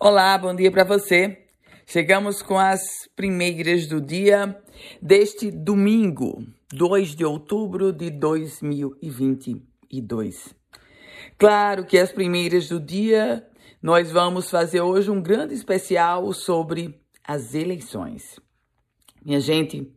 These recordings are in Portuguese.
Olá, bom dia para você. Chegamos com as primeiras do dia deste domingo, 2 de outubro de 2022. Claro que as primeiras do dia nós vamos fazer hoje um grande especial sobre as eleições. Minha gente,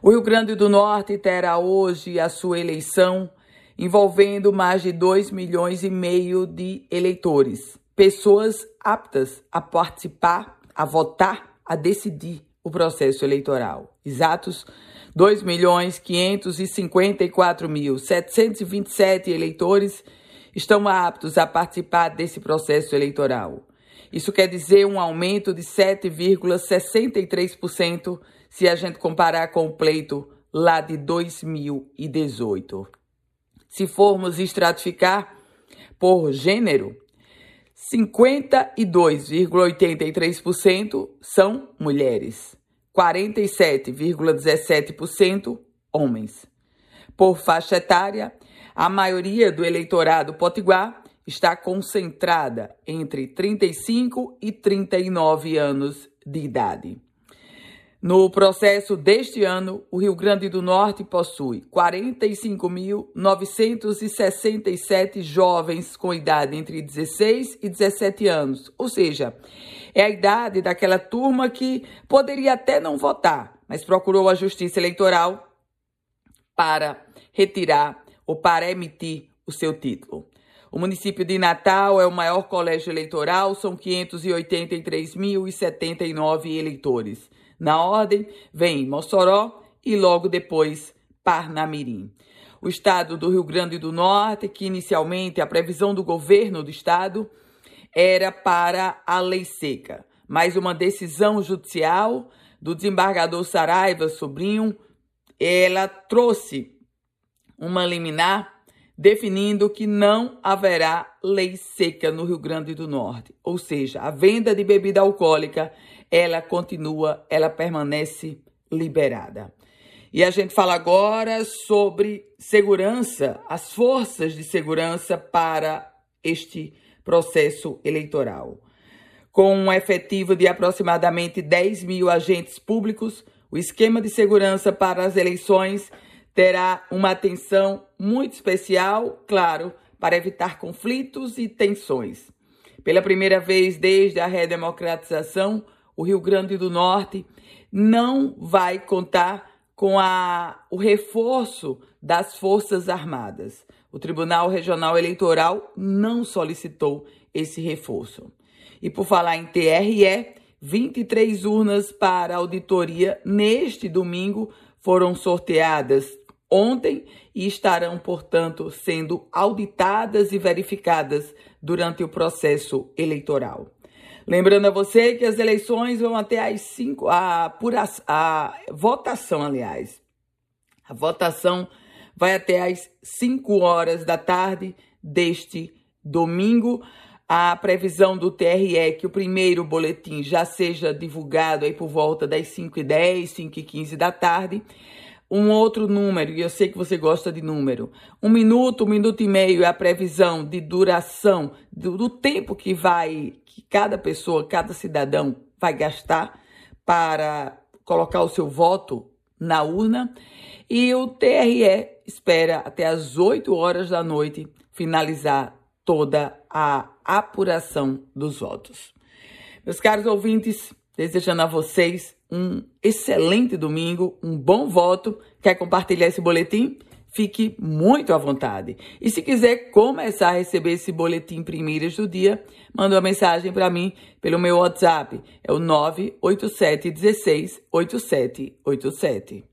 o Rio Grande do Norte terá hoje a sua eleição envolvendo mais de 2 milhões e meio de eleitores pessoas aptas a participar, a votar, a decidir o processo eleitoral. Exatos 2 milhões 554 mil 727 eleitores estão aptos a participar desse processo eleitoral. Isso quer dizer um aumento de 7,63% se a gente comparar com o pleito lá de 2018. Se formos estratificar por gênero, 52,83% são mulheres, 47,17% homens. Por faixa etária, a maioria do eleitorado potiguar está concentrada entre 35 e 39 anos de idade. No processo deste ano, o Rio Grande do Norte possui 45.967 jovens com idade entre 16 e 17 anos, ou seja, é a idade daquela turma que poderia até não votar, mas procurou a Justiça Eleitoral para retirar ou para emitir o seu título. O município de Natal é o maior colégio eleitoral, são 583.079 eleitores. Na ordem vem Mossoró e logo depois Parnamirim. O estado do Rio Grande do Norte, que inicialmente a previsão do governo do estado era para a lei seca, mas uma decisão judicial do desembargador Saraiva Sobrinho, ela trouxe uma liminar definindo que não haverá lei seca no Rio Grande do Norte, ou seja, a venda de bebida alcoólica ela continua, ela permanece liberada. E a gente fala agora sobre segurança, as forças de segurança para este processo eleitoral. Com um efetivo de aproximadamente 10 mil agentes públicos, o esquema de segurança para as eleições terá uma atenção muito especial, claro, para evitar conflitos e tensões. Pela primeira vez desde a redemocratização, o Rio Grande do Norte não vai contar com a, o reforço das Forças Armadas. O Tribunal Regional Eleitoral não solicitou esse reforço. E por falar em TRE, 23 urnas para auditoria neste domingo foram sorteadas ontem e estarão, portanto, sendo auditadas e verificadas durante o processo eleitoral. Lembrando a você que as eleições vão até às 5, a, por a, a votação, aliás. A votação vai até às 5 horas da tarde deste domingo. A previsão do TRE é que o primeiro boletim já seja divulgado aí por volta das 5 e 10, 5 e 15 da tarde um outro número, e eu sei que você gosta de número. Um minuto, um minuto e meio é a previsão de duração do, do tempo que vai, que cada pessoa, cada cidadão vai gastar para colocar o seu voto na urna. E o TRE espera até as 8 horas da noite finalizar toda a apuração dos votos. Meus caros ouvintes, desejando a vocês um excelente domingo, um bom voto. Quer compartilhar esse boletim? Fique muito à vontade. E se quiser começar a receber esse boletim primeiras do dia, manda uma mensagem para mim pelo meu WhatsApp. É o 987 16 8787.